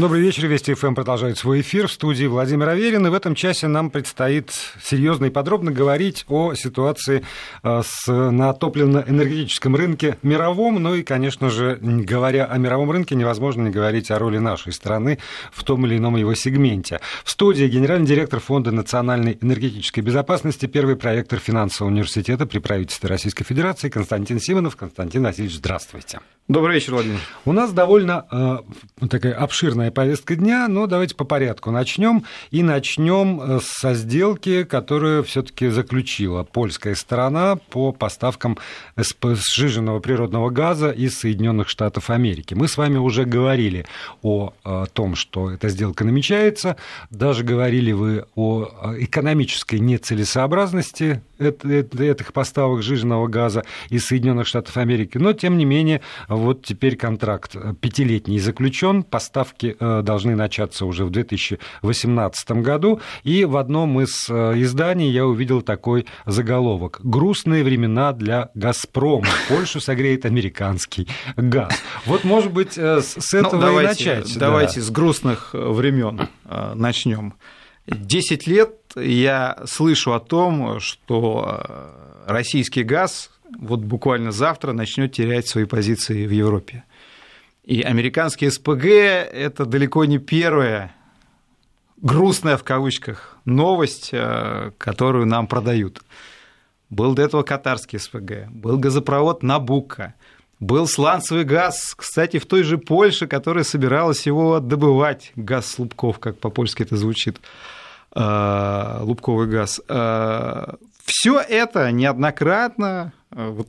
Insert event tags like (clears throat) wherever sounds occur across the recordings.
Добрый вечер. Вести ФМ продолжает свой эфир в студии Владимир Аверин. И в этом часе нам предстоит серьезно и подробно говорить о ситуации э, с, на топливно-энергетическом рынке мировом. Ну и, конечно же, говоря о мировом рынке, невозможно не говорить о роли нашей страны в том или ином его сегменте. В студии генеральный директор Фонда национальной энергетической безопасности, первый проектор финансового университета при правительстве Российской Федерации Константин Симонов. Константин Васильевич, здравствуйте. Добрый вечер, Владимир. У нас довольно э, такая обширная повестка дня, но давайте по порядку начнем. И начнем э, со сделки, которую все-таки заключила польская сторона по поставкам сжиженного природного газа из Соединенных Штатов Америки. Мы с вами уже говорили о, о том, что эта сделка намечается, даже говорили вы о экономической нецелесообразности этих поставок сжиженного газа из Соединенных Штатов Америки, но тем не менее вот теперь контракт пятилетний заключен, поставки э, должны начаться уже в 2018 году, и в одном из э, изданий я увидел такой заголовок «Грустные времена для «Газпрома». Польшу согреет американский газ». Вот, может быть, э, с ну, этого ну, давайте, и начать. Давайте да. с грустных времен начнем. Десять лет я слышу о том, что российский газ вот буквально завтра начнет терять свои позиции в Европе. И американский СПГ – это далеко не первая грустная в кавычках новость, э, которую нам продают. Был до этого катарский СПГ, был газопровод Набука, был сланцевый газ, кстати, в той же Польше, которая собиралась его добывать, газ с лубков, как по-польски это звучит, э, лубковый газ. Э, Все это неоднократно вот,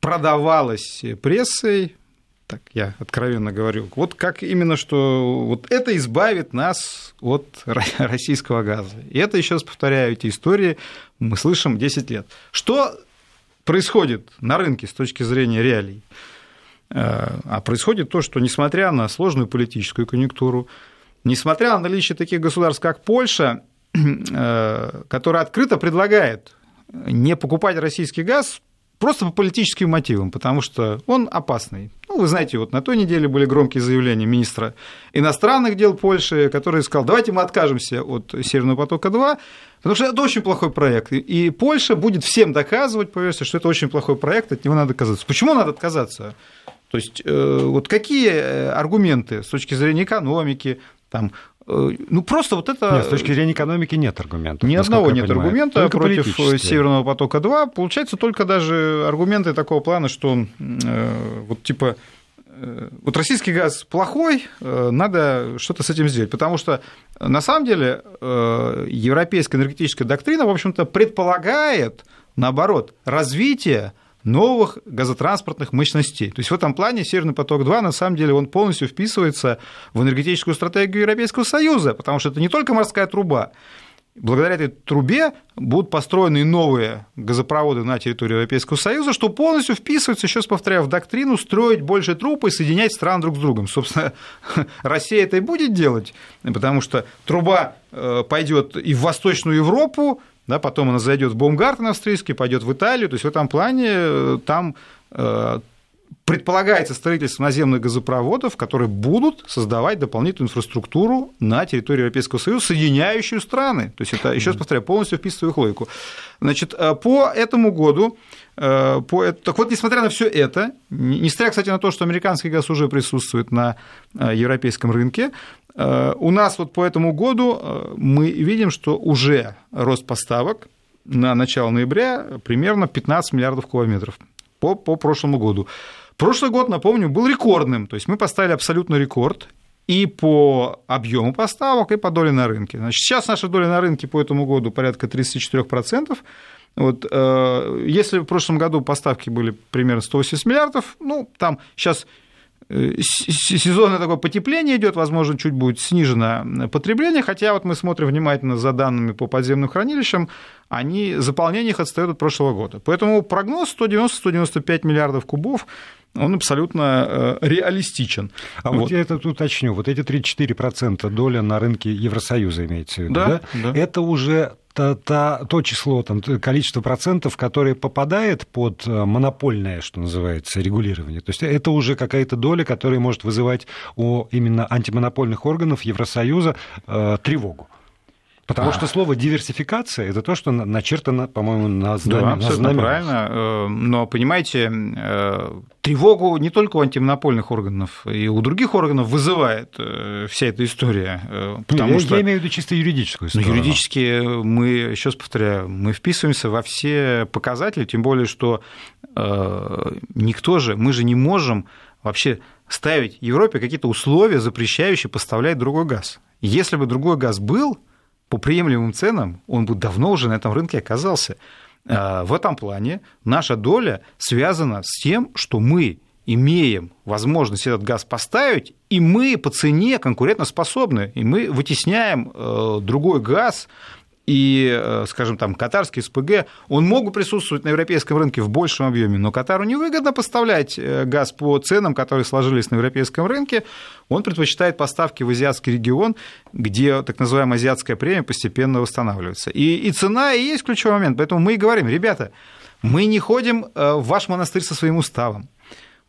продавалось прессой, так я откровенно говорю, вот как именно, что вот это избавит нас от (laughs) российского газа. И это, еще раз повторяю, эти истории мы слышим 10 лет. Что происходит на рынке с точки зрения реалий? Э, а происходит то, что несмотря на сложную политическую конъюнктуру, несмотря на наличие таких государств, как Польша, э, (clears throat) которая открыто предлагает не покупать российский газ Просто по политическим мотивам, потому что он опасный. Ну, вы знаете, вот на той неделе были громкие заявления министра иностранных дел Польши, который сказал, давайте мы откажемся от Северного потока-2, потому что это очень плохой проект. И Польша будет всем доказывать, поверьте, что это очень плохой проект, от него надо отказаться. Почему надо отказаться? То есть, э, вот какие э, аргументы с точки зрения экономики, там, Э, ну, просто вот это... Нет, с точки зрения экономики нет аргументов. Ни одного нет понимаю. аргумента только против Северного потока-2. Получается только даже аргументы такого плана, что э, вот типа э, вот российский газ плохой, надо что-то с этим сделать. Потому что на самом деле европейская энергетическая доктрина, в общем-то, предполагает, наоборот, развитие новых газотранспортных мощностей. То есть в этом плане Северный поток-2, на самом деле, он полностью вписывается в энергетическую стратегию Европейского Союза, потому что это не только морская труба. Благодаря этой трубе будут построены новые газопроводы на территории Европейского Союза, что полностью вписывается, еще раз повторяю, в доктрину строить больше труб и соединять стран друг с другом. Собственно, (laughs) Россия это и будет делать, потому что труба э, пойдет и в Восточную Европу, да, потом она зайдет в Баумгартен австрийский, пойдет в Италию, то есть в этом плане э, там э, предполагается строительство наземных газопроводов, которые будут создавать дополнительную инфраструктуру на территории Европейского Союза, соединяющую страны. То есть это, еще раз повторяю, полностью вписываю их логику. Значит, э, по этому году, по, так вот, несмотря на все это, несмотря, кстати, на то, что американский газ уже присутствует на европейском рынке, Э, у нас вот по этому году э, мы видим, что уже рост поставок на начало ноября примерно 15 миллиардов кубометров по, по прошлому году. Прошлый год, напомню, был рекордным, то есть мы поставили абсолютный рекорд и по объему поставок, и по доле на рынке. Значит, сейчас наша доля на рынке по этому году порядка 34%. Вот, э, если в прошлом году поставки были примерно 180 миллиардов, ну, там сейчас сезонное такое потепление идет, возможно, чуть будет снижено потребление, хотя вот мы смотрим внимательно за данными по подземным хранилищам, они, заполнение их отстает от прошлого года. Поэтому прогноз 190-195 миллиардов кубов он абсолютно э, реалистичен. А вот, вот я это уточню. Вот эти 34% доля на рынке Евросоюза имеется в виду, да? да? да. Это уже то, то, то число, там, количество процентов, которое попадает под монопольное, что называется, регулирование. То есть это уже какая-то доля, которая может вызывать у именно антимонопольных органов Евросоюза э, тревогу. Потому а. что слово диверсификация это то, что начертано, по-моему, на знамя. Да, абсолютно на правильно. Э, но понимаете, э, тревогу не только у антимонопольных органов, и у других органов вызывает э, вся эта история. Потому я, что... я имею в виду чисто юридическую сторону. Но юридически мы, еще раз повторяю, мы вписываемся во все показатели, тем более, что никто же, мы же не можем вообще ставить Европе какие-то условия, запрещающие поставлять другой газ. Если бы другой газ был, по приемлемым ценам, он бы давно уже на этом рынке оказался. А, в этом плане наша доля связана с тем, что мы имеем возможность этот газ поставить, и мы по цене конкурентоспособны, и мы вытесняем э, другой газ, и, э, скажем, там, катарский СПГ, он мог бы присутствовать на европейском рынке в большем объеме, но Катару невыгодно поставлять э, газ по ценам, которые сложились на европейском рынке, он предпочитает поставки в азиатский регион, где так называемая азиатская премия постепенно восстанавливается. И, и цена и есть ключевой момент, поэтому мы и говорим, ребята, мы не ходим э, в ваш монастырь со своим уставом,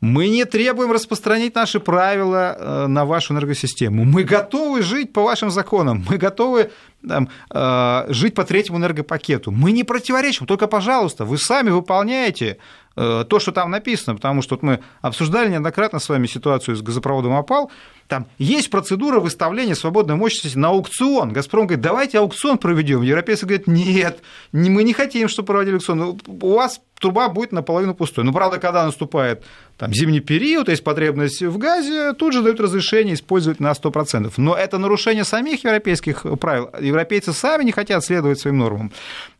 мы не требуем распространить наши правила э, на вашу энергосистему. Мы готовы жить по вашим законам. Мы готовы там, э, жить по третьему энергопакету. Мы не противоречим. Только, пожалуйста, вы сами выполняете э, то, что там написано. Потому что вот мы обсуждали неоднократно с вами ситуацию с газопроводом «Опал». Там есть процедура выставления свободной мощности на аукцион. «Газпром» говорит, давайте аукцион проведем. Европейцы говорят, нет, мы не хотим, чтобы проводили аукцион. У вас труба будет наполовину пустой. Но, правда, когда наступает там, зимний период, есть потребность в газе, тут же дают разрешение использовать на 100%. Но это нарушение самих европейских правил. Европейцы сами не хотят следовать своим нормам.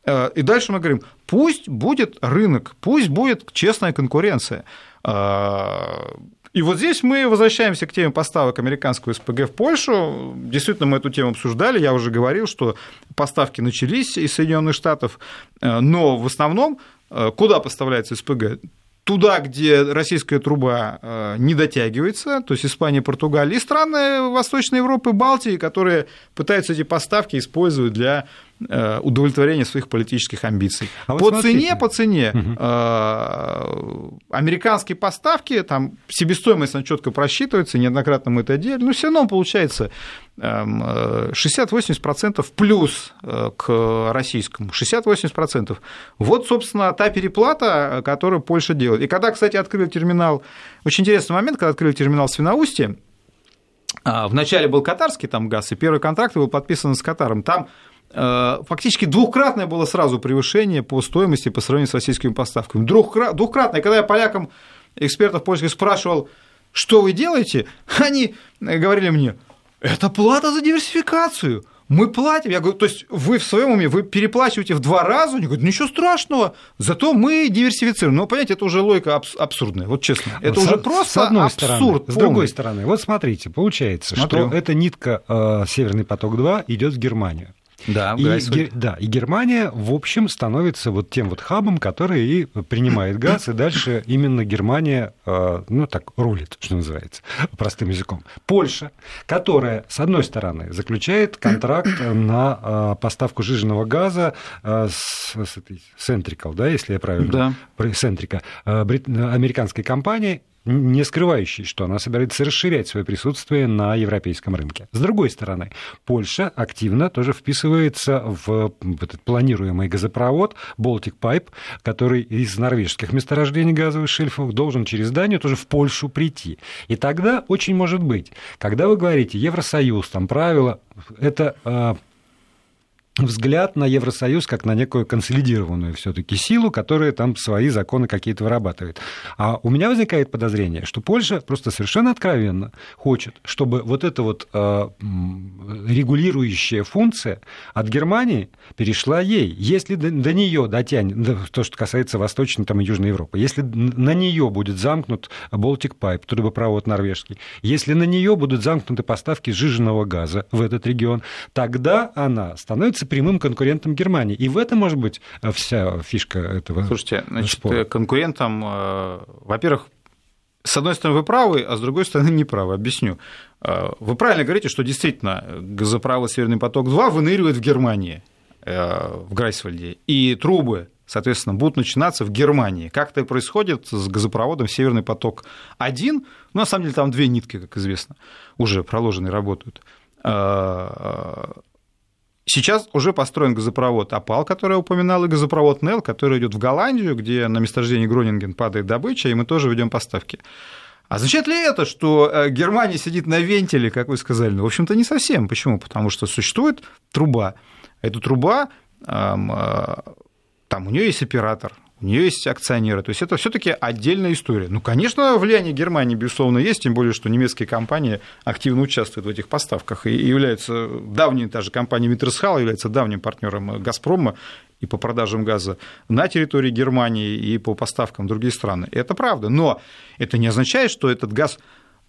Э, и дальше мы говорим, пусть будет рынок, пусть будет честная конкуренция. Э, и вот здесь мы возвращаемся к теме поставок американского СПГ в Польшу. Действительно, мы эту тему обсуждали. Я уже говорил, что поставки начались из Соединенных Штатов, э, но в основном куда поставляется СПГ? Туда, где российская труба э, не дотягивается, то есть Испания, Португалия, и страны Восточной Европы, Балтии, которые пытаются эти поставки использовать для Э, удовлетворения своих политических амбиций. А по смотрите. цене, по цене угу. американские поставки, там себестоимость она четко просчитывается, неоднократно мы это делали, но все равно получается 60-80% эм, плюс э, к российскому, 60-80%. Вот, собственно, та переплата, которую Польша делает. И когда, кстати, открыли терминал, очень интересный момент, когда открыли терминал в Свиноусте, а, Вначале был катарский там газ, и первый контракт был подписан с Катаром. Там фактически двухкратное было сразу превышение по стоимости по сравнению с российскими поставками. Двухкратное. Когда я полякам, экспертов польских спрашивал, что вы делаете, (laughs) они говорили мне, это плата за диверсификацию. Мы платим. Я говорю, то есть вы в своем уме, вы переплачиваете в два раза? Они говорят, ничего страшного, зато мы диверсифицируем. Но, понимаете, это уже логика абсурдная, вот честно. Это с, уже просто с одной абсурд. Стороны. Полный. С другой стороны, вот смотрите, получается, Смотрю. что эта нитка э, Северный поток-2 идет в Германию. Да, и, ге, да, и Германия, в общем, становится вот тем вот хабом, который и принимает газ, и дальше именно Германия, э, ну, так, рулит, что называется, простым языком. Польша, которая, с одной стороны, заключает контракт на э, поставку жиженного газа э, с, с этой Centrical, да, если я правильно, да. Centrica, американской компании, не скрывающей, что она собирается расширять свое присутствие на европейском рынке. С другой стороны, Польша активно тоже вписывается в этот планируемый газопровод Baltic Pipe, который из норвежских месторождений газовых шельфов должен через Данию тоже в Польшу прийти. И тогда очень может быть, когда вы говорите Евросоюз, там правила, это а, взгляд на Евросоюз как на некую консолидированную все-таки силу, которая там свои законы какие-то вырабатывает. А у меня возникает подозрение, что Польша просто совершенно откровенно хочет, чтобы вот эта вот э, регулирующая функция от Германии перешла ей. Если до, до нее дотянет, то, что касается Восточной там, и Южной Европы, если на нее будет замкнут Baltic Pipe, трубопровод норвежский, если на нее будут замкнуты поставки сжиженного газа в этот регион, тогда она становится прямым конкурентом Германии. И в этом, может быть, вся фишка этого Слушайте, значит, спора. конкурентом, э, во-первых, с одной стороны, вы правы, а с другой стороны, не правы. Объясню. Э, вы правильно говорите, что действительно газопровод «Северный поток-2» выныривает в Германии. в Грайсвальде, и трубы соответственно, будут начинаться в Германии. Как это происходит с газопроводом «Северный поток-1». Ну, на самом деле, там две нитки, как известно, уже проложенные работают. Сейчас уже построен газопровод «Опал», который я упоминал, и газопровод «Нел», который идет в Голландию, где на месторождении Гронинген падает добыча, и мы тоже ведем поставки. Означает ли это, что э, Германия сидит на вентиле, как вы сказали? Ну, в общем-то, не совсем. Почему? Потому что существует труба. Эта труба, э, там у нее есть оператор, у нее есть акционеры. То есть это все-таки отдельная история. Ну, конечно, влияние Германии, безусловно, есть, тем более, что немецкие компании активно участвуют в этих поставках и являются давней, даже компания Миттерсхал является давним партнером Газпрома и по продажам газа на территории Германии и по поставкам в другие страны. Это правда, но это не означает, что этот газ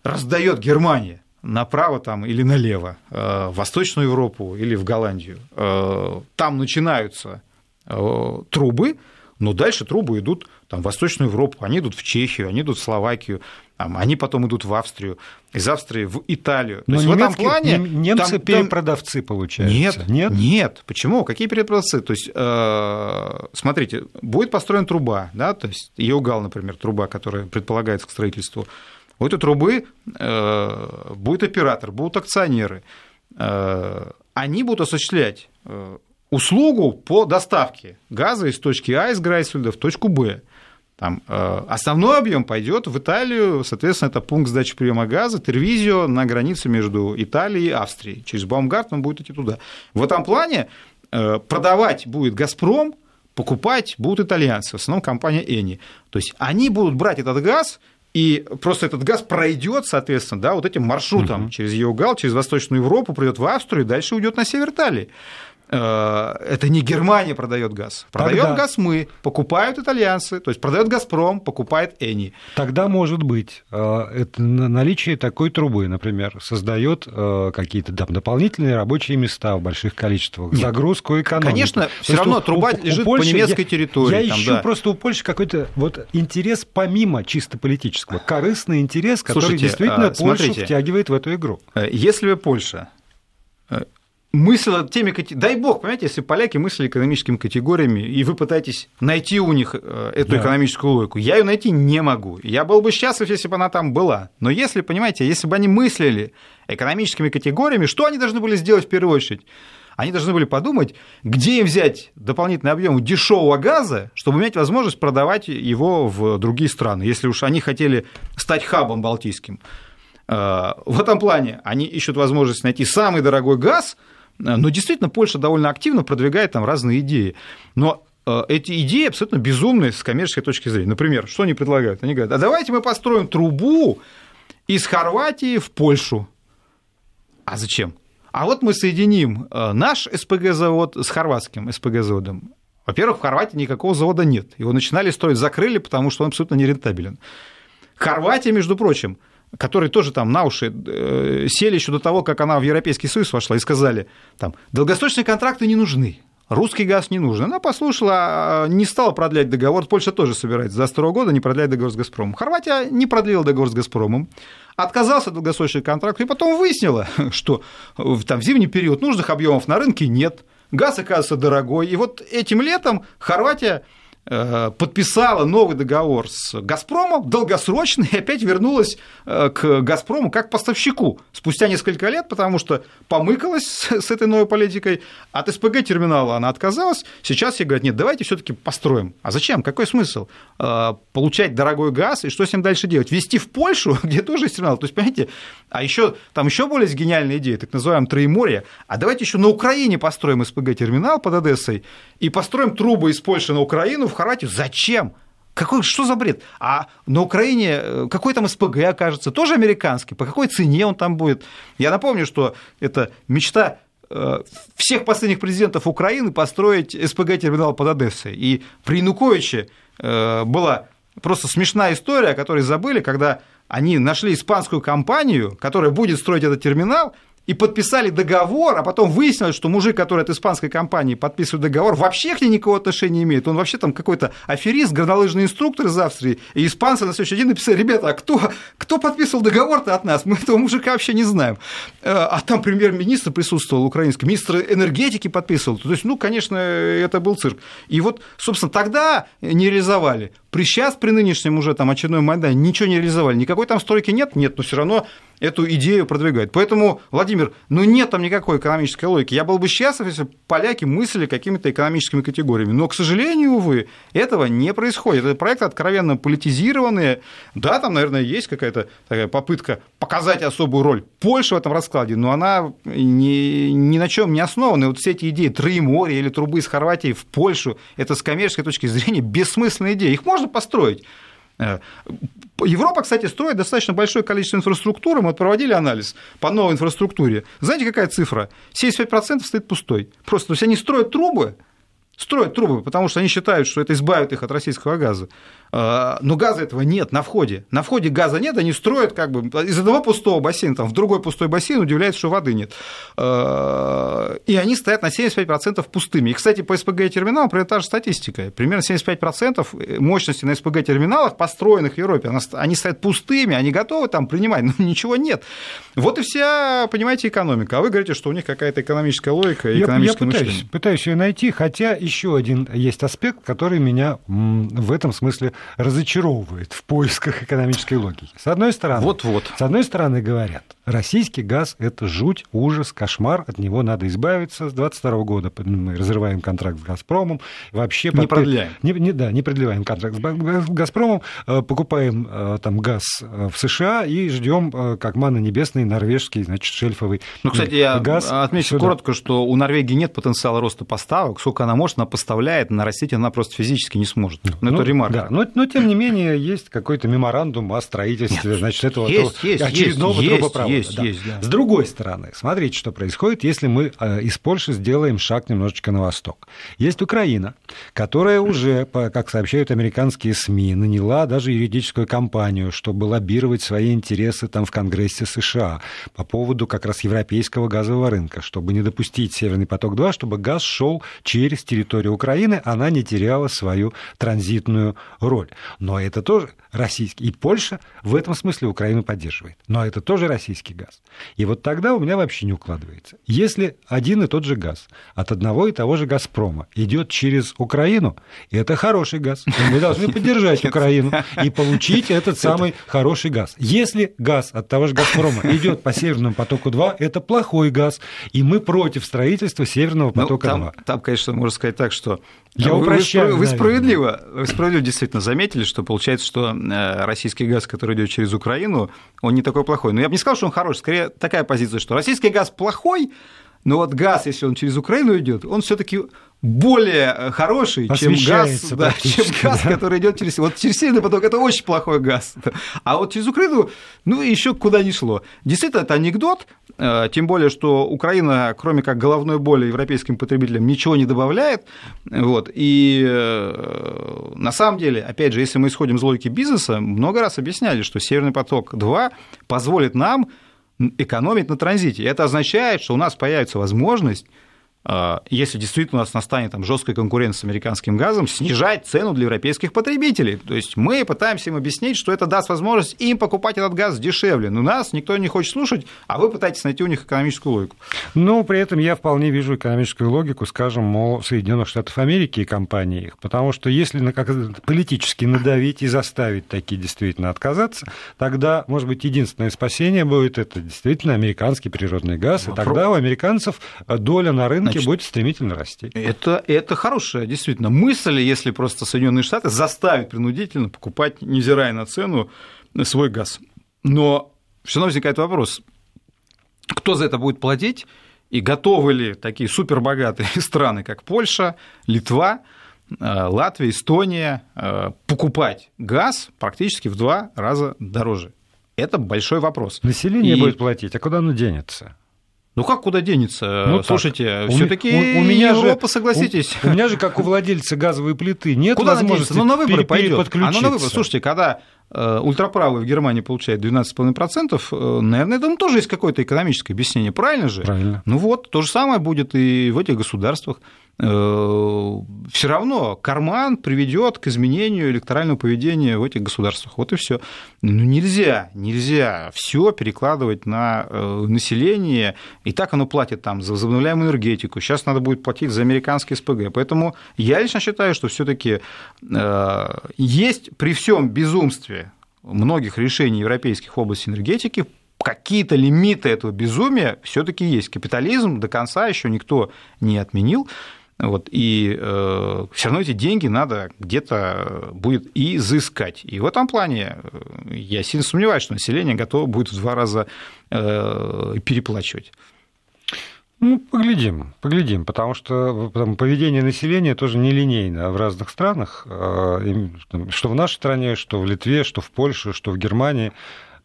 раздает Германия направо там или налево, э, в Восточную Европу или в Голландию. Э, там начинаются э, трубы, но дальше трубы идут там, в Восточную Европу, они идут в Чехию, они идут в Словакию, там, они потом идут в Австрию, из Австрии в Италию. Но То есть в этом плане немцы там, перепродавцы получаются. Нет, нет, нет. Почему? Какие перепродавцы? То есть, э, смотрите, будет построена труба, да, то есть Еугал, например, труба, которая предполагается к строительству. У этой трубы э, будет оператор, будут акционеры. Э, они будут осуществлять услугу по доставке газа из точки А из Грайсфельда в точку Б. Там, э, основной объем пойдет в Италию, соответственно, это пункт сдачи приема газа, Тервизио на границе между Италией и Австрией. Через Баумгарт он будет идти туда. В этом плане э, продавать будет «Газпром», покупать будут итальянцы, в основном компания Эни. То есть они будут брать этот газ, и просто этот газ пройдет, соответственно, да, вот этим маршрутом угу. через Еугал, через Восточную Европу, придет в Австрию, и дальше уйдет на север Италии. Э, это не Германия продает газ. Продает Тогда... газ мы, покупают итальянцы, то есть продает Газпром, покупает Эни. Тогда может быть э, это наличие такой трубы, например, создает э, какие-то дополнительные рабочие места в больших количествах, Нет. загрузку экономики. Конечно, все равно труба у, лежит у Польши, по немецкой территории. Я, я там, ищу да. просто у Польши какой-то вот интерес помимо чисто политического, корыстный интерес, который Слушайте, действительно Польшу смотрите, втягивает в эту игру. Если бы Польша мысль теми дай бог, понимаете, если поляки мыслили экономическими категориями, и вы пытаетесь найти у них э, эту да. экономическую логику, я ее найти не могу. Я был бы счастлив, если бы она там была. Но если, понимаете, если бы они мыслили экономическими категориями, что они должны были сделать в первую очередь? Они должны были подумать, где им взять дополнительный объем дешевого газа, чтобы иметь возможность продавать его в другие страны, если уж они хотели стать хабом балтийским. Э, в этом плане они ищут возможность найти самый дорогой газ – но действительно Польша довольно активно продвигает там разные идеи. Но э, эти идеи абсолютно безумные с коммерческой точки зрения. Например, что они предлагают? Они говорят, а давайте мы построим трубу из Хорватии в Польшу. А зачем? А вот мы соединим э, наш СПГ-завод с хорватским СПГ-заводом. Во-первых, в Хорватии никакого завода нет. Его начинали строить, закрыли, потому что он абсолютно нерентабелен. Хорватия, между прочим, которые тоже там на уши э, сели еще до того, как она в Европейский Союз вошла, и сказали, там, долгосрочные контракты не нужны, русский газ не нужен. Она послушала, а, не стала продлять договор. Польша тоже собирается за 2 года не продлять договор с «Газпромом». Хорватия не продлила договор с «Газпромом», отказался от долгосрочных контрактов, и потом выяснила, (laughs) что там, в зимний период нужных объемов на рынке нет, газ оказывается дорогой. И вот этим летом Хорватия Э, подписала новый договор с «Газпромом», долгосрочный, и опять вернулась э, к «Газпрому» как поставщику спустя несколько лет, потому что помыкалась с этой новой политикой, от СПГ-терминала она отказалась, сейчас ей говорят, нет, давайте все таки построим. А зачем? Какой смысл? Э, получать дорогой газ, и что с ним дальше делать? Вести в Польшу, (laughs) где тоже есть терминал? То есть, понимаете, а еще там еще более гениальная идея, так называемое Троеморье, а давайте еще на Украине построим СПГ-терминал под Одессой и построим трубы из Польши на Украину, в Хорватию. Зачем? Какой, что за бред? А на Украине э, какой там СПГ окажется? Тоже американский? По какой цене он там будет? Я напомню, что это мечта э, всех последних президентов Украины построить СПГ-терминал под Одессой. И при Януковиче э, была просто смешная история, о которой забыли, когда они нашли испанскую компанию, которая будет строить этот терминал, и подписали договор, а потом выяснилось, что мужик, который от испанской компании подписывает договор, вообще к ней никакого отношения не имеет. Он вообще там какой-то аферист, горнолыжный инструктор из Австрии, и испанцы на следующий день написали, ребята, а кто, кто подписывал договор-то от нас? Мы этого мужика вообще не знаем. Э, а там премьер-министр присутствовал, украинский, министр энергетики подписывал. То есть, ну, конечно, это был цирк. И вот, собственно, тогда не реализовали. При сейчас, при нынешнем уже там очередной Майдане ничего не реализовали. Никакой там стройки нет? Нет, но все равно эту идею продвигают. Поэтому, Владимир, ну нет там никакой экономической логики. Я был бы счастлив, если поляки мыслили какими-то экономическими категориями. Но, к сожалению, увы, этого не происходит. Это проекты откровенно политизированные. Да, там, наверное, есть какая-то такая попытка показать особую роль Польши в этом раскладе, но она ни, ни на чем не основана. И вот все эти идеи Троеморья или трубы из Хорватии в Польшу, это с коммерческой точки зрения бессмысленные идеи. Их можно построить. Э, Европа, кстати, строит достаточно большое количество инфраструктуры. Мы вот проводили анализ по новой инфраструктуре. Знаете, какая цифра? 75% стоит пустой. Просто, то есть они строят трубы, строят трубы, потому что они считают, что это избавит их от российского газа. А, но газа этого нет на входе. На входе газа нет, они строят как бы из одного пустого бассейна, там, в другой пустой бассейн, удивляются, что воды нет. А, и они стоят на 75% пустыми. И, кстати, по СПГ-терминалам, например, та же статистика. Примерно 75% мощности на СПГ-терминалах, построенных в Европе, они стоят пустыми, они готовы там принимать, но (laughs) ничего нет. Вот и вся, понимаете, экономика. А вы говорите, что у них какая-то экономическая логика и экономическое я пытаюсь, мышление. пытаюсь ее найти, хотя еще один есть аспект, который меня в этом смысле разочаровывает в поисках экономической логики. С одной стороны, вот -вот. С одной стороны говорят, российский газ – это жуть, ужас, кошмар, от него надо избавиться. С 22 года мы разрываем контракт с «Газпромом». Вообще не продлеваем. Не, не, да, не продлеваем контракт с «Газпромом», э, покупаем э, там газ э, в США и ждем, как мана небесный, норвежский, значит, шельфовый Ну, кстати, я газ отмечу сюда. коротко, что у Норвегии нет потенциала роста поставок. Сколько она может, она поставляет, нарастить она просто физически не сможет. Ну, ну это ремарка. Да, но, но тем не менее есть какой-то меморандум о строительстве, Нет, значит, этого есть, есть, очередного есть, трубопровода. Есть, да. есть, да. С другой стороны, смотрите, что происходит, если мы э, из Польши сделаем шаг немножечко на восток. Есть Украина, которая уже, как сообщают американские СМИ, наняла даже юридическую компанию, чтобы лоббировать свои интересы там в Конгрессе США по поводу как раз европейского газового рынка, чтобы не допустить Северный поток-2, чтобы газ шел через территорию Украины, она не теряла свою транзитную роль. Но это тоже российский. И Польша в этом смысле Украину поддерживает. Но это тоже российский газ. И вот тогда у меня вообще не укладывается. Если один и тот же газ от одного и того же «Газпрома» идет через Украину, это хороший газ. И мы должны поддержать Украину и получить этот самый хороший газ. Если газ от того же «Газпрома» идет по Северному потоку-2, это плохой газ. И мы против строительства Северного ну, потока-2. там, там, конечно, можно сказать так, что я вы, упрощаю. Вы, вы справедливо, вы справедливо действительно заметили, что получается, что э, российский газ, который идет через Украину, он не такой плохой. Но я бы не сказал, что он хороший. Скорее такая позиция, что российский газ плохой, но вот газ, если он через Украину идет, он все-таки более э, хороший, чем газ, да, (laughs) чем газ, да? который идет через вот через северный поток, это очень плохой газ. (laughs) А вот через Украину, ну еще куда ни шло. Действительно, это анекдот, э, тем более, что Украина, кроме как головной боли европейским потребителям, ничего не добавляет. Вот. И э, на самом деле, опять же, если мы исходим из логики бизнеса, много раз объясняли, что Северный поток-2 позволит нам экономить на транзите. Это означает, что у нас появится возможность если действительно у нас настанет там жесткая конкуренция с американским газом, снижать цену для европейских потребителей. То есть мы пытаемся им объяснить, что это даст возможность им покупать этот газ дешевле. Но нас никто не хочет слушать, а вы пытаетесь найти у них экономическую логику. Ну, при этом я вполне вижу экономическую логику, скажем, о Соединенных Штатах Америки и компании их. Потому что если на как политически надавить и заставить такие действительно отказаться, тогда, может быть, единственное спасение будет это действительно американский природный газ. И тогда у американцев доля на рынке Значит, будет стремительно расти. Это, это хорошая действительно мысль, если просто Соединенные Штаты заставят принудительно покупать, невзирая на цену, свой газ. Но все равно возникает вопрос, кто за это будет платить, и готовы ли такие супербогатые (laughs) страны, как Польша, Литва, э, Латвия, Эстония, э, покупать газ практически в два раза дороже? Это большой вопрос. Население и... будет платить, а куда оно денется? Ну как куда денется? Ну, Слушайте, все-таки у, у меня Европа, же, согласитесь. У, у меня же, как у владельца газовой плиты, нет куда возможности Ну, на выборы пойдет. А на выборы, слушайте, когда э, ультраправый в Германии получает 12,5%, э, наверное, там тоже есть какое-то экономическое объяснение, правильно же? Правильно. Ну вот, то же самое будет и в этих государствах. Э, все равно карман приведет к изменению электорального поведения в этих государствах. Вот и все. Ну нельзя, нельзя все перекладывать на э, население. И так оно платит там за возобновляемую энергетику. Сейчас надо будет платить за американские СПГ. Поэтому я лично считаю, что все-таки э, есть при всем безумстве многих решений европейских в области энергетики какие-то лимиты этого безумия все-таки есть. Капитализм до конца еще никто не отменил. Вот, и э, все равно эти деньги надо где-то будет изыскать. И в этом плане э, я сильно сомневаюсь, что население готово будет в два раза э, переплачивать. Ну, поглядим, поглядим, потому что поведение населения тоже нелинейно в разных странах, э, что в нашей стране, что в Литве, что в Польше, что в Германии.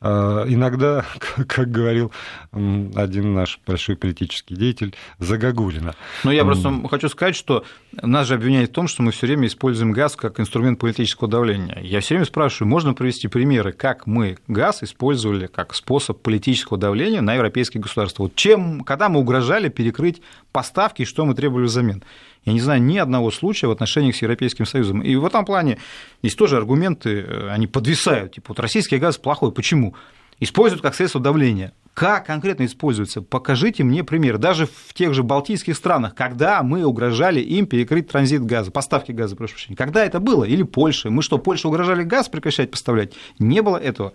А, иногда, (laughs) как говорил один наш большой политический деятель, Загогулина. Но я просто хочу сказать, что нас же обвиняют в том, что мы все время используем газ как инструмент политического давления. Я все время спрашиваю, можно привести примеры, как мы газ использовали как способ политического давления на европейские государства? Вот чем, когда мы угрожали перекрыть поставки, что мы требовали взамен? Я не знаю ни одного случая в отношениях с Европейским Союзом. И в этом плане есть тоже аргументы, э, они подвисают. Типа, вот российский газ плохой. Почему? Используют как средство давления. Как конкретно используется? Покажите мне пример. Даже в тех же балтийских странах, когда мы угрожали им перекрыть транзит газа, поставки газа, прошу прощения. Когда это было? Или Польша? Мы что, Польше угрожали газ прекращать поставлять? Не было этого.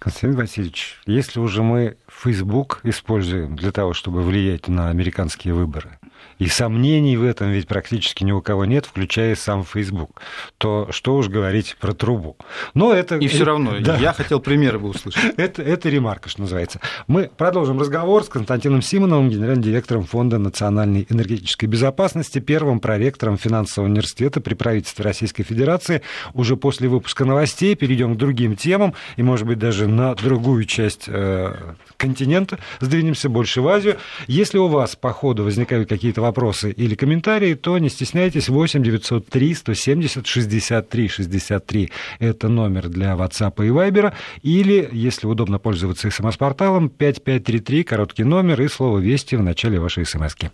Константин Васильевич, если уже мы Facebook используем для того, чтобы влиять на американские выборы, и сомнений в этом ведь практически ни у кого нет, включая сам Facebook, то что уж говорить про трубу. Но это... И все равно, да. я хотел примеры бы услышать. (laughs) это, это ремарка, что называется. Мы продолжим разговор с Константином Симоновым, генеральным директором Фонда национальной энергетической безопасности, первым проректором финансового университета при правительстве Российской Федерации. Уже после выпуска новостей перейдем к другим темам и, может быть, даже на другую часть э, континента, сдвинемся больше в Азию. Если у вас по ходу возникают какие-то вопросы или комментарии, то не стесняйтесь, 8 903 170 63 63 это номер для WhatsApp и Viber, или, если удобно пользоваться смс-порталом, 5533, короткий номер и слово «Вести» в начале вашей смс -ки.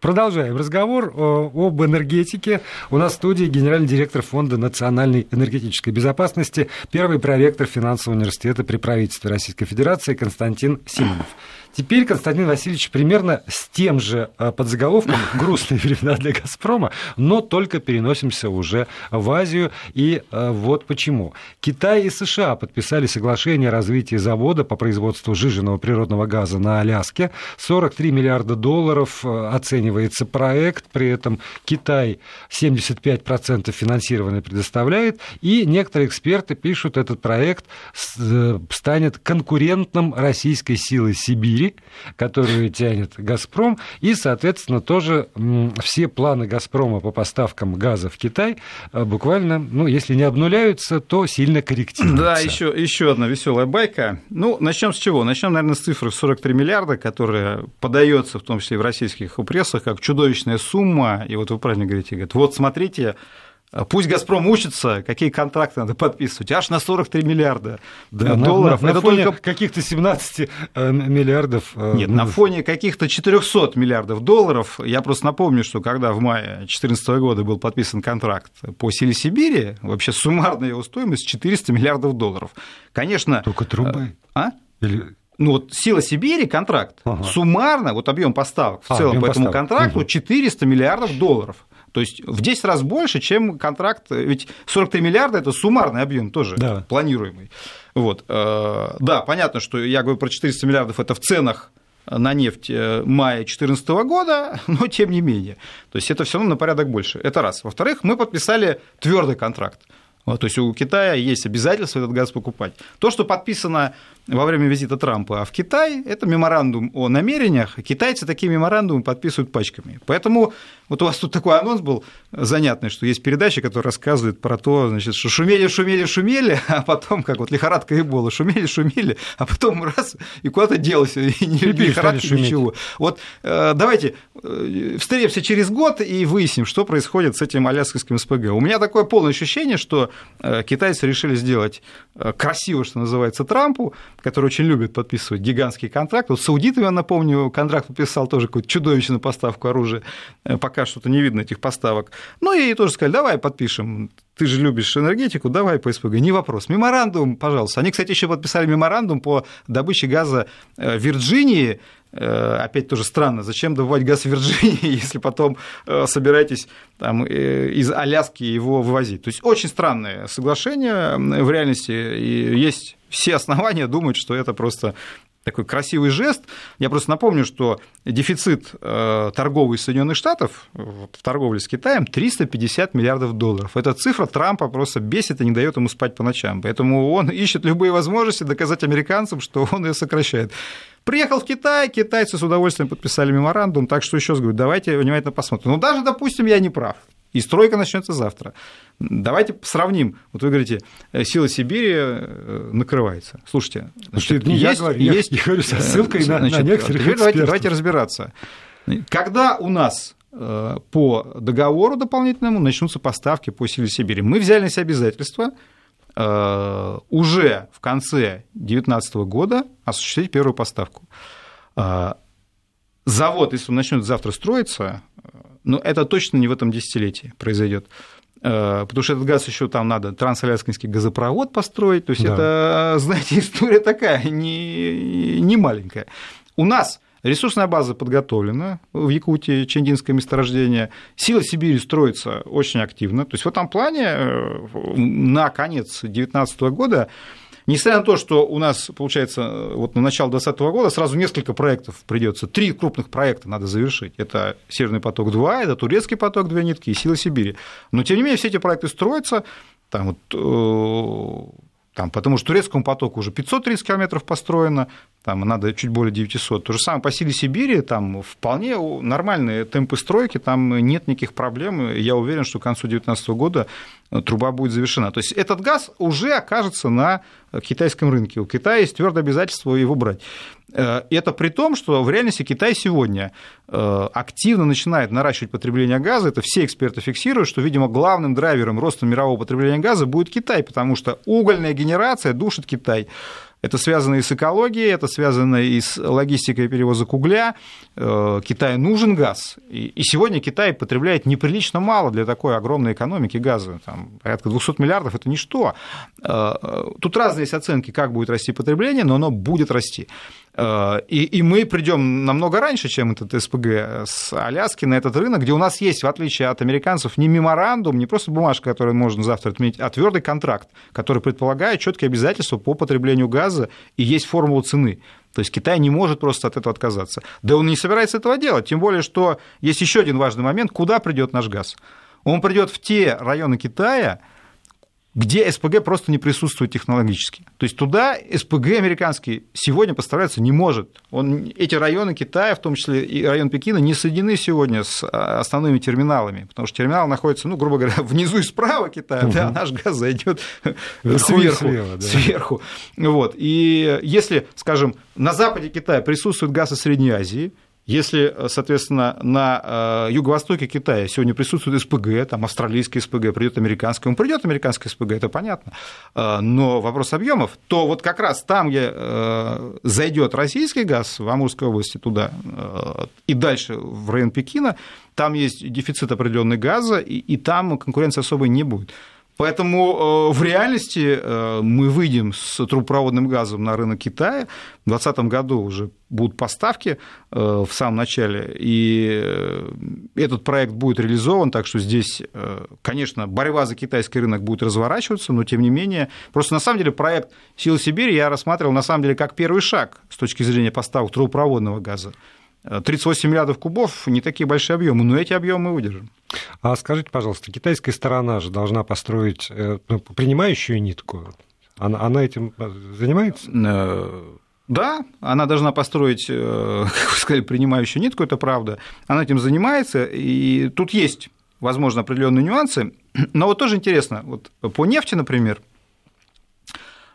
Продолжаем разговор э, об энергетике. У нас в студии генеральный директор Фонда национальной энергетической безопасности, первый проректор финансового университета при правительстве Российской Федерации Константин Симонов. Теперь Константин Васильевич примерно с тем же э, подзаголовком (laughs) «Грустные времена для «Газпрома», но только переносимся уже в Азию. И э, вот почему. Китай и США подписали соглашение о развитии завода по производству жиженного природного газа на Аляске. 43 миллиарда долларов э, оценивается проект, при этом Китай 75% финансирования предоставляет, и некоторые эксперты пишут, этот проект станет конкурентным российской силой Сибири которую тянет «Газпром», и, соответственно, тоже все планы «Газпрома» по поставкам газа в Китай э, буквально, ну, если не обнуляются, то сильно корректируются. Да, еще, еще одна веселая байка. Ну, начнем с чего? Начнем, наверное, с цифры 43 миллиарда, которая подается в том числе и в российских прессах как чудовищная сумма. И вот вы правильно говорите, говорят, вот смотрите, пусть «Газпром» учится, какие контракты надо подписывать, аж на 43 миллиарда да, долларов. На, на, на фоне только... каких-то 17 э, миллиардов. Э, Нет, на фоне каких-то 400 миллиардов долларов. Я просто напомню, что когда в мае 2014 года был подписан контракт по силе Сибири, вообще суммарная его стоимость 400 миллиардов долларов. Конечно... Только трубы? Э, а? Или ну вот сила Сибири контракт ага. суммарно вот объем поставок в а, целом по этому поставок. контракту 400 миллиардов долларов. То есть в 10 раз больше, чем контракт. Ведь 43 миллиарда – это суммарный объем тоже да. планируемый. Вот. Э, да, понятно, что я говорю про 400 миллиардов – это в ценах на нефть э, мая 2014 года, (laughs) но тем не менее. То есть это все равно на порядок больше. Это раз. Во-вторых, мы подписали твердый контракт. То есть у Китая есть обязательство этот газ покупать. То, что подписано во время визита Трампа в Китай, это меморандум о намерениях. Китайцы такие меморандумы подписывают пачками. Поэтому вот у вас тут такой анонс был занятный, что есть передача, которая рассказывает про то, значит, что шумели, шумели, шумели, (laughs) а потом, как вот лихорадка Эбола, шумели, шумели, а потом раз, и куда-то делось, и не лихорадки, ничего. Вот э, давайте э, встретимся через год и выясним, что происходит с этим аляскинским СПГ. У меня такое полное ощущение, что э, китайцы решили сделать красиво, что называется, Трампу, который очень любит подписывать гигантские контракты. Вот саудитами, я напомню, контракт подписал тоже какую-то чудовищную поставку оружия, пока что-то не видно этих поставок. Ну и тоже сказали, давай подпишем ты же любишь энергетику, давай по СПГ. Не вопрос. Меморандум, пожалуйста. Они, кстати, еще подписали меморандум по добыче газа в Вирджинии, Э, опять тоже странно, зачем добывать газ в Вирджинии, (laughs) если потом э, собираетесь там, э, из Аляски его вывозить. То есть очень странное соглашение в реальности, и есть все основания думать, что это просто такой красивый жест. Я просто напомню, что дефицит торговый Соединенных Штатов в торговле с Китаем 350 миллиардов долларов. Эта цифра Трампа просто бесит и не дает ему спать по ночам. Поэтому он (laughs) ищет любые возможности доказать американцам, что он ее сокращает. Приехал в Китай, китайцы с удовольствием подписали меморандум, так что еще раз говорю, давайте внимательно посмотрим. Ну, даже, допустим, я не прав, и стройка начнется завтра. Давайте сравним. Вот вы говорите, э, сила Сибири э, накрывается. Слушайте, значит, не есть, я говорю, есть, я (laughs) говорю со ссылкой на, значит, на некоторых теперь давайте, давайте разбираться. Когда у нас э, по договору дополнительному начнутся поставки по силе Сибири? Мы взяли на себя обязательства Э, уже в конце 2019 года осуществить первую поставку. Э, завод, если он начнет завтра строиться, ну, это точно не в этом десятилетии произойдет. Э, потому что этот газ еще там надо трансаляскинский газопровод построить. То есть да. это, знаете, (laughs) история такая, не, не маленькая. У нас Ресурсная база подготовлена в Якутии, Чендинское месторождение. Сила Сибири строится очень активно. То есть в этом плане э, на конец 2019 года Несмотря на то, что у нас, получается, вот на начало 2020 года сразу несколько проектов придется, три крупных проекта надо завершить. Это «Северный поток-2», это «Турецкий поток», две нитки и «Сила Сибири». Но, тем не менее, все эти проекты строятся, там вот э, там, потому что турецкому потоку уже 530 километров построено, там надо чуть более 900. То же самое по силе Сибири, там вполне нормальные темпы стройки, там нет никаких проблем. Я уверен, что к концу 2019 года труба будет завершена. То есть этот газ уже окажется на китайском рынке. У Китая есть твердое обязательство его брать. Э, это при том, что в реальности Китай сегодня э, активно начинает наращивать потребление газа. Это все эксперты фиксируют, что, видимо, главным драйвером роста мирового потребления газа будет Китай, потому что угольная генерация душит Китай. Это связано и с экологией, это связано и с логистикой перевозок угля. Э, Китаю нужен газ. И сегодня Китай потребляет неприлично мало для такой огромной экономики газа. Там порядка 200 миллиардов – это ничто. Э, тут разные есть оценки, как будет расти потребление, но оно будет расти. Э, и, и мы придем намного раньше, чем этот СПГ с Аляски на этот рынок, где у нас есть, в отличие от американцев, не меморандум, не просто бумажка, которую можно завтра отменить, а твердый контракт, который предполагает четкие обязательства по потреблению газа и есть формула цены. То есть Китай не может просто от этого отказаться. Да он не собирается этого делать, тем более, что есть еще один важный момент, куда придет наш газ. Он придет в те районы Китая, где СПГ просто не присутствует технологически. То есть туда СПГ американский сегодня поставляться не может. Он, эти районы Китая, в том числе и район Пекина, не соединены сегодня с а, основными терминалами, потому что терминал находится, ну, грубо говоря, (laughs) внизу и справа Китая, угу. да, наш газ зайдет сверху. Слева, да. сверху. Вот. И если, скажем, на западе Китая присутствует газ из Средней Азии, если, соответственно, на э, юго-востоке Китая сегодня присутствует СПГ, там австралийский СПГ, придет американский, он придет американский СПГ, это понятно. Э, но вопрос объемов, то вот как раз там, где э, зайдет российский газ в Амурской области туда и дальше в район Пекина, там есть дефицит определенный газа, и, и там конкуренции особой не будет. Поэтому э, в реальности э, мы выйдем с трубопроводным газом на рынок Китая. В 2020 году уже будут поставки э, в самом начале, и этот проект будет реализован, так что здесь, конечно, борьба за китайский рынок будет разворачиваться, но тем не менее, просто на самом деле проект «Силы Сибири» я рассматривал на самом деле как первый шаг с точки зрения поставок трубопроводного газа. 38 миллиардов кубов – не такие большие объемы, но эти объемы мы выдержим. А скажите, пожалуйста, китайская сторона же должна построить э, ну, принимающую нитку Она, она этим занимается? Да, она должна построить, (laughs) как вы сказали, принимающую нитку, это правда. Она этим занимается, и тут есть, возможно, определенные нюансы. (clears throat) Но вот тоже интересно, вот по нефти, например,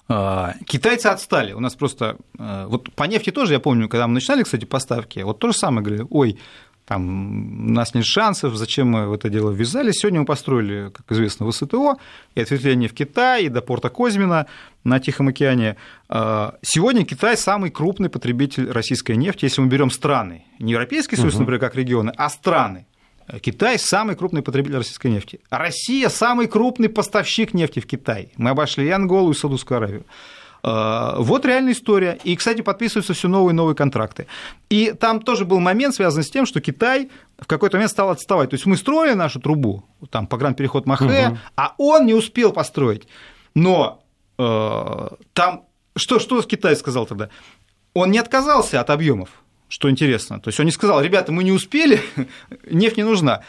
Китайцы отстали. У нас просто... А, вот по нефти тоже, я помню, когда мы начинали, кстати, поставки, вот то же самое говорили, ой, там, у нас нет шансов, зачем мы в это дело ввязались. Сегодня мы построили, как известно, ВСТО, и ответвление в Китай, и до порта Козьмина на Тихом океане. А, сегодня Китай самый крупный потребитель российской нефти, если мы берем страны. Не Европейский Союз, угу. например, как регионы, а страны. Китай самый крупный потребитель российской нефти. Россия самый крупный поставщик нефти в Китай. Мы обошли и Анголу, и Саудовскую Аравию. А, вот реальная история. И, кстати, подписываются все новые и новые контракты. И там тоже был момент, связанный с тем, что Китай в какой-то момент стал отставать. То есть мы строили нашу трубу, там, погранпереход Махе, угу. а он не успел построить. Но э, там, что, что Китай сказал тогда? Он не отказался от объемов что интересно. То есть он не сказал, ребята, мы не успели, (laughs) нефть не нужна.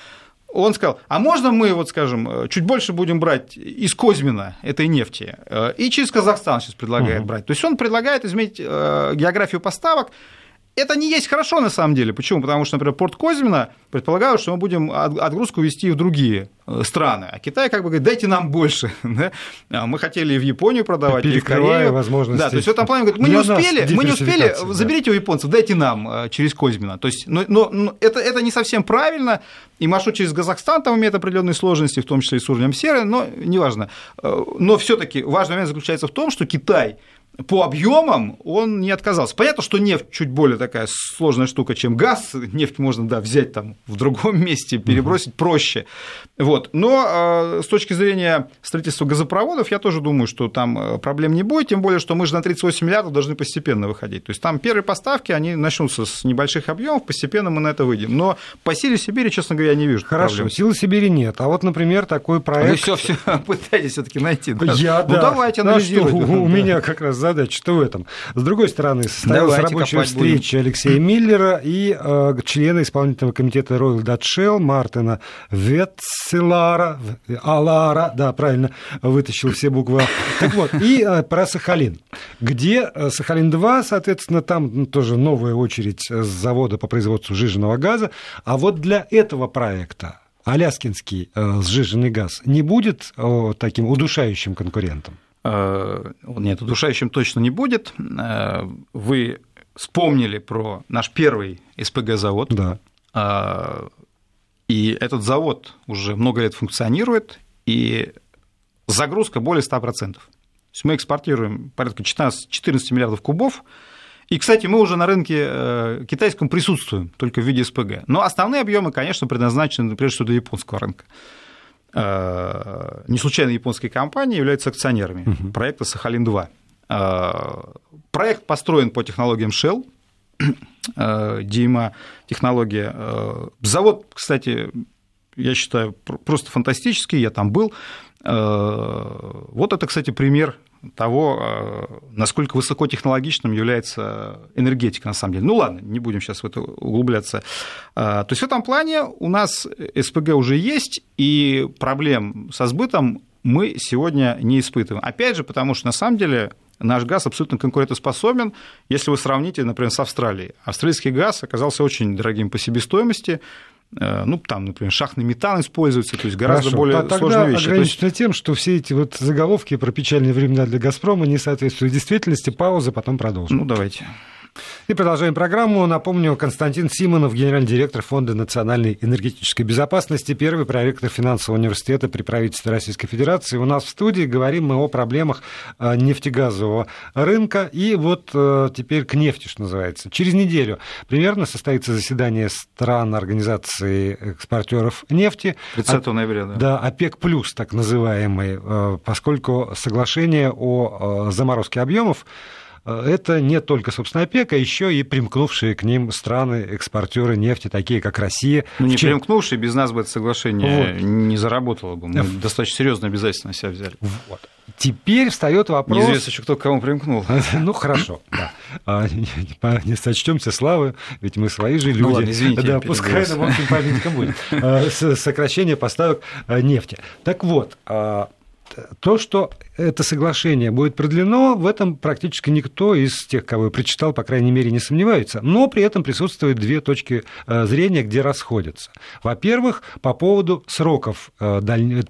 Он сказал, а можно мы, вот скажем, чуть больше будем брать из Козьмина этой нефти, и через Казахстан сейчас предлагает угу. брать. То есть он предлагает изменить э, географию поставок, это не есть хорошо на самом деле. Почему? Потому что, например, порт Козьмина предполагают, что мы будем отгрузку вести в другие э, страны. А Китай как бы говорит, дайте нам больше. (laughs) А мы хотели и в Японию продавать, и в Корею. возможности. Да, то есть в этом плане говорит, мы не успели, мы не успели, заберите у японцев, дайте нам э, через Козьмина. То есть, но, но, но это, это не совсем правильно, и маршрут через Казахстан там имеет определенные сложности, в том числе и с уровнем серы, но неважно. Э, но все таки важный момент заключается в том, что Китай – по объемам он не отказался. Понятно, что нефть чуть более такая сложная штука, чем газ. Нефть можно да, взять там в другом (laughs) месте, перебросить угу. проще. Вот. Но э, с точки зрения строительства газопроводов, я тоже думаю, что там э, проблем не будет, тем более, что мы же на 38 миллиардов должны постепенно выходить. То есть там первые поставки, они начнутся с небольших объемов, постепенно мы на это выйдем. Но по силе Сибири, честно говоря, я не вижу. Хорошо, проблем. силы Сибири нет. А вот, например, такой проект... Вы все, все пытаетесь все-таки найти. Да? Я, ну, да. давайте у, у меня как раз задача-то в этом. С другой стороны, состоялась Давайте рабочая встреча будем. Алексея Миллера и э, члена исполнительного комитета Royal Dutch Shell Мартина Ветцелара, Алара, да, правильно, вытащил все буквы. Так вот, и э, про Сахалин, где э, Сахалин-2, соответственно, там тоже новая очередь с завода по производству жиженного газа, а вот для этого проекта Аляскинский э, сжиженный газ не будет э, таким удушающим конкурентом? Э, нет, удушающим точно не будет. Э, вы вспомнили про наш первый СПГ-завод. Да. Э, и этот завод уже много лет функционирует, и загрузка более 100%. То есть мы экспортируем порядка 14, 14 миллиардов кубов, и, кстати, мы уже на рынке китайском присутствуем, только в виде СПГ. Но основные объемы, конечно, предназначены прежде всего для японского рынка. Э, не случайно японские компании являются акционерами угу. проекта «Сахалин-2». Э, проект построен по технологиям Shell, э, DMA технология. Завод, кстати, я считаю, просто фантастический, я там был. Вот это, кстати, пример того, э, насколько высокотехнологичным является энергетика на самом деле. Ну ладно, не будем сейчас в это углубляться. Э, то есть в этом плане у нас СПГ уже есть, и проблем со сбытом мы сегодня не испытываем. Опять же, потому что на самом деле наш газ абсолютно конкурентоспособен, если вы сравните, например, с Австралией. Австралийский газ оказался очень дорогим по себестоимости, ну, там, например, шахтный метан используется, то есть гораздо Хорошо. более Тогда сложные вещи. ограничено есть... тем, что все эти вот заголовки про печальные времена для «Газпрома» не соответствуют действительности. Пауза, потом продолжим. Ну, давайте. И продолжаем программу. Напомню, Константин Симонов, генеральный директор Фонда национальной энергетической безопасности, первый проректор финансового университета при правительстве Российской Федерации. У нас в студии говорим мы о проблемах э, нефтегазового рынка. И вот э, теперь к нефти, что называется. Через неделю примерно состоится заседание стран Организации экспортеров нефти. 30 ноября, да. Да, ОПЕК+, плюс так называемый, э, поскольку соглашение о заморозке объемов это не только, собственно, ОПЕК, а еще и примкнувшие к ним страны, экспортеры нефти, такие как Россия. Ну, не примкнувшие, без нас бы это соглашение вот. не заработало бы. Мы в... достаточно серьезно обязательно себя взяли. Вот. Теперь встает вопрос... Неизвестно еще, кто к кому примкнул. (laughs) Ну, хорошо, да. А, не сочтемся славы, ведь мы свои же люди. Ну, ладно, извините, да, пускай нам памятником будет. А, сокращение поставок а, нефти. Так вот, то, что это соглашение будет продлено, в этом практически никто из тех, кого я прочитал, по крайней мере, не сомневается. Но при этом присутствуют две точки э, зрения, где расходятся. Во-первых, по поводу сроков э,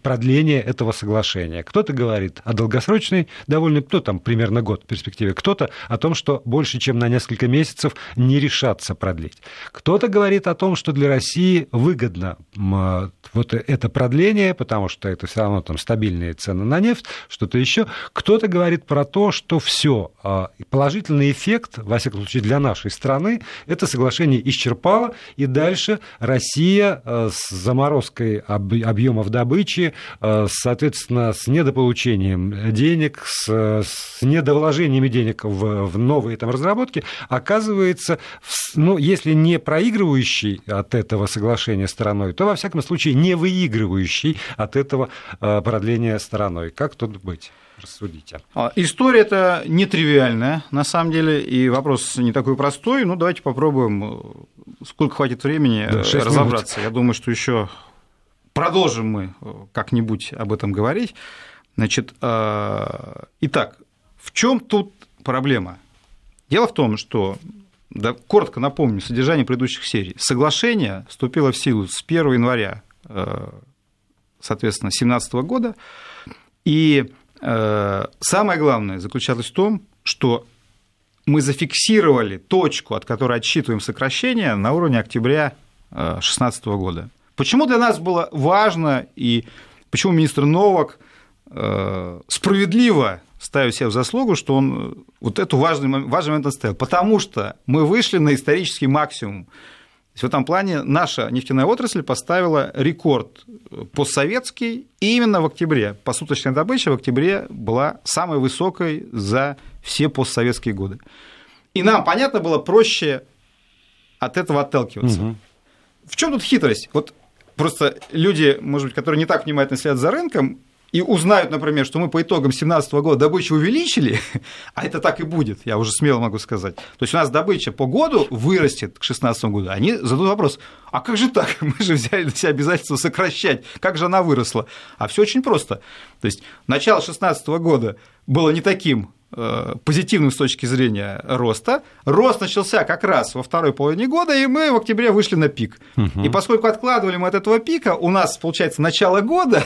продления этого соглашения. Кто-то говорит о долгосрочной, довольно, ну, там, примерно год в перспективе. Кто-то о том, что больше, чем на несколько месяцев не решаться продлить. Кто-то говорит о том, что для России выгодно вот это продление, потому что это все равно там стабильные цены на нефть, что-то еще. Кто-то говорит про то, что все, а, положительный эффект, во всяком случае для нашей страны, это соглашение исчерпало, и дальше Россия а, с заморозкой объемов добычи, а, соответственно, с недополучением денег, с, с недовложениями денег в, в новые там разработки, оказывается, ну, если не проигрывающий от этого соглашения стороной, то, во всяком случае, не выигрывающий от этого продления стороной. Как тут быть? Рассудите. А, история это нетривиальная, на самом деле, и вопрос не такой простой. Ну, давайте попробуем, э, сколько хватит времени да, э, разобраться. Минут. Я думаю, что еще продолжим мы э, как-нибудь об этом говорить. Значит, итак, в чем тут проблема? Дело в том, что да, коротко напомню содержание предыдущих серий. Соглашение вступило в силу с 1 января, соответственно, 2017 года, и э, самое главное заключалось в том, что мы зафиксировали точку, от которой отсчитываем сокращение на уровне октября 2016 года. Почему для нас было важно и почему министр Новак э, справедливо ставит себя в заслугу, что он вот эту важный, важный момент оставил? Потому что мы вышли на исторический максимум есть в этом плане наша нефтяная отрасль поставила рекорд постсоветский и именно в октябре. Посуточная добыча в октябре была самой высокой за все постсоветские годы. И нам, понятно, было проще от этого отталкиваться. Угу. В чем тут хитрость? Вот просто люди, может быть, которые не так внимательно следят за рынком, и узнают, например, что мы по итогам 2017 года добычу увеличили, (laughs) а это так и будет, я уже смело могу сказать. То есть у нас добыча по году вырастет к 2016 году. Они зададут вопрос, а как же так? (laughs) Мы же взяли на себя обязательство сокращать. Как же она выросла? А все очень просто. То есть начало 2016 года было не таким позитивным с точки зрения роста. Рост начался как раз во второй половине года, и мы в октябре вышли на пик. Угу. И поскольку откладывали мы от этого пика, у нас, получается, начало года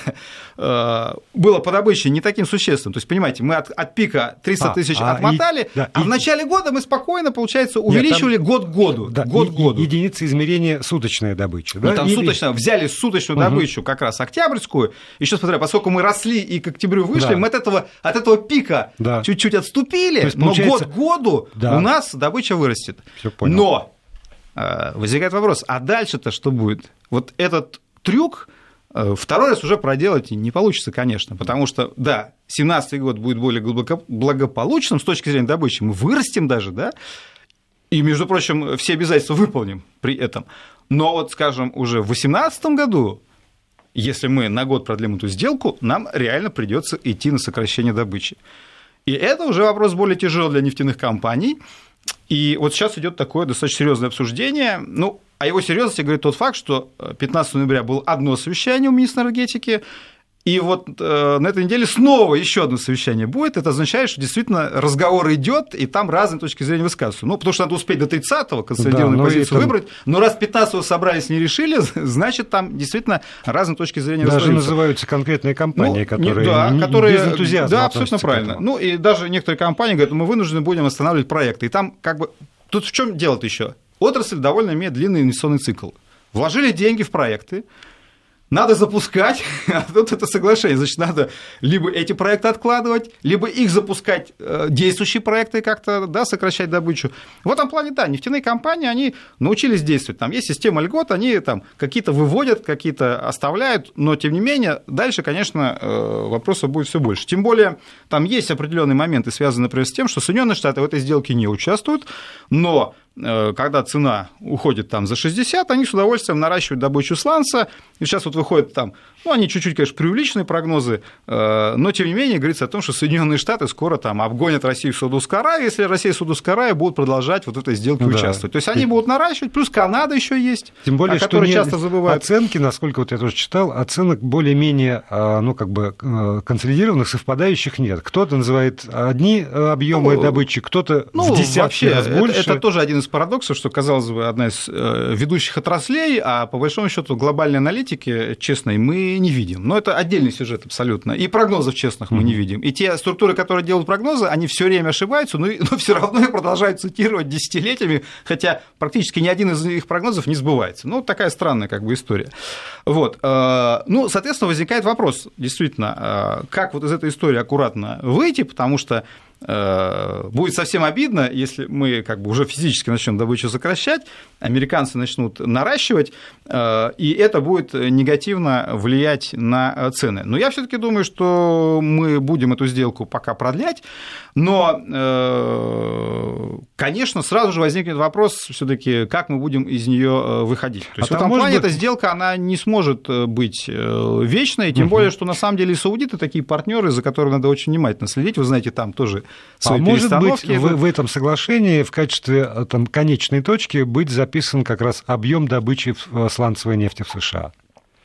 э, было по добыче не таким существенным. То есть, понимаете, мы от, от пика 300 а, тысяч а, отмотали, и, да, а и... в начале года мы спокойно, получается, увеличивали Нет, там... год к году. Да, год году. Единицы измерения суточная добыча. Да? Ну, там Или... суточно, взяли суточную угу. добычу, как раз октябрьскую, еще смотря, поскольку мы росли и к октябрю вышли, да. мы от этого, от этого пика да. Отступили, есть, но год к году да. у нас добыча вырастет. Но э, возникает вопрос, а дальше-то что будет? Вот этот трюк э, второй раз уже проделать не получится, конечно, потому что, да, 2017 год будет более благополучным с точки зрения добычи, мы вырастем даже, да, и, между прочим, все обязательства выполним при этом. Но вот, скажем, уже в 2018 году если мы на год продлим эту сделку, нам реально придется идти на сокращение добычи. И это уже вопрос более тяжелый для нефтяных компаний. И вот сейчас идет такое достаточно серьезное обсуждение. Ну, о его серьезности говорит тот факт, что 15 ноября было одно совещание у министра энергетики, и вот э, на этой неделе снова еще одно совещание будет. Это означает, что действительно разговор идет, и там разные точки зрения высказываются. Ну, потому что надо успеть до 30-го консолидированную да, позицию там... выбрать. Но раз 15-го собрались, не решили, (laughs) значит, там действительно разные точки зрения Даже называются конкретные компании, ну, которые, да, не, которые без энтузиазма Да, абсолютно правильно. Ну, и даже некоторые компании говорят, мы вынуждены будем останавливать проекты. И там как бы... Тут в чем дело-то еще? Отрасль довольно имеет длинный инвестиционный цикл. Вложили деньги в проекты, надо запускать, (laughs) а тут это соглашение, значит, надо либо эти проекты откладывать, либо их запускать, э, действующие проекты как-то, да, сокращать добычу. В этом плане, да, нефтяные компании, они научились действовать, там есть система льгот, они там какие-то выводят, какие-то оставляют, но, тем не менее, дальше, конечно, э, вопросов будет все больше. Тем более, там есть определенные моменты, связанные, например, с тем, что Соединенные Штаты в этой сделке не участвуют, но когда цена уходит там за 60, они с удовольствием наращивают добычу сланца. И сейчас вот выходит там, ну, они чуть-чуть, конечно, преувеличенные прогнозы, э, но тем не менее говорится о том, что Соединенные Штаты скоро там обгонят Россию в Саудовской Аравии, если Россия и Саудовская Аравия будут продолжать вот в этой сделке да. участвовать. То есть они будут наращивать, плюс Канада еще есть, Тем более, о которой что часто забывают. Оценки, насколько вот я тоже читал, оценок более-менее, а, ну, как бы э, консолидированных, совпадающих нет. Кто-то называет одни объемы ну, добычи, кто-то ну, в десятки вообще, раз больше. Это, это тоже один из парадоксов, что, казалось бы, одна из э, ведущих отраслей, а по большому счету глобальной аналитики честной мы не видим. Но это отдельный сюжет абсолютно. И прогнозов честных мы не видим. И те структуры, которые делают прогнозы, они все время ошибаются, но, но все равно их продолжают цитировать десятилетиями, хотя практически ни один из их прогнозов не сбывается. Ну, такая странная как бы история. Вот. Э, ну, соответственно, возникает вопрос, действительно, э, как вот из этой истории аккуратно выйти, потому что будет совсем обидно, если мы как бы уже физически начнем добычу сокращать, американцы начнут наращивать, э, и это будет негативно влиять на цены. Но я все-таки думаю, что мы будем эту сделку пока продлять, но, э, конечно, сразу же возникнет вопрос все-таки, как мы будем из нее выходить. То есть а в этом плане быть... эта сделка она не сможет быть вечной, тем угу. более, что на самом деле и саудиты такие партнеры, за которыми надо очень внимательно следить. Вы знаете, там тоже свои а может быть в, в этом соглашении в качестве э, там, конечной точки быть записан как раз объем добычи сланцевой нефти в США?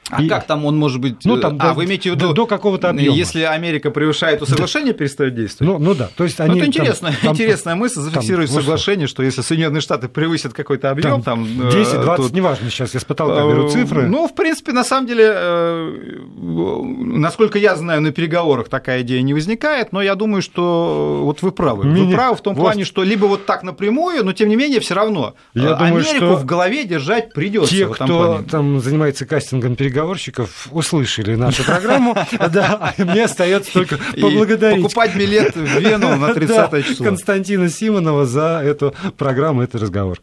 А и... как там он может быть? Ну, там, а, до, вы имеете в виду, до, до какого-то объема. Если Америка превышает, то соглашение да. перестает действовать? Ну, ну да. То есть они, ну, это интересная, там, интересная мысль зафиксировать там, соглашение, что если Соединенные Штаты превысят какой-то объем, там, там 10-20, то... неважно сейчас, я с потолка беру цифры. Ну, в принципе, на самом деле, э, насколько я знаю, на переговорах такая идея не возникает, но я думаю, что вот вы правы. Вы правы в том вот. плане, что либо вот так напрямую, но тем не менее все равно я Америку думаю, что в голове держать придется. Те, кто там занимается кастингом переговорщиков, услышали нашу программу. (laughs) Да, мне остается только поблагодарить. Покупать билет в Вену на (laughs) 30 число. Константина Симонова за эту программу, этот разговор.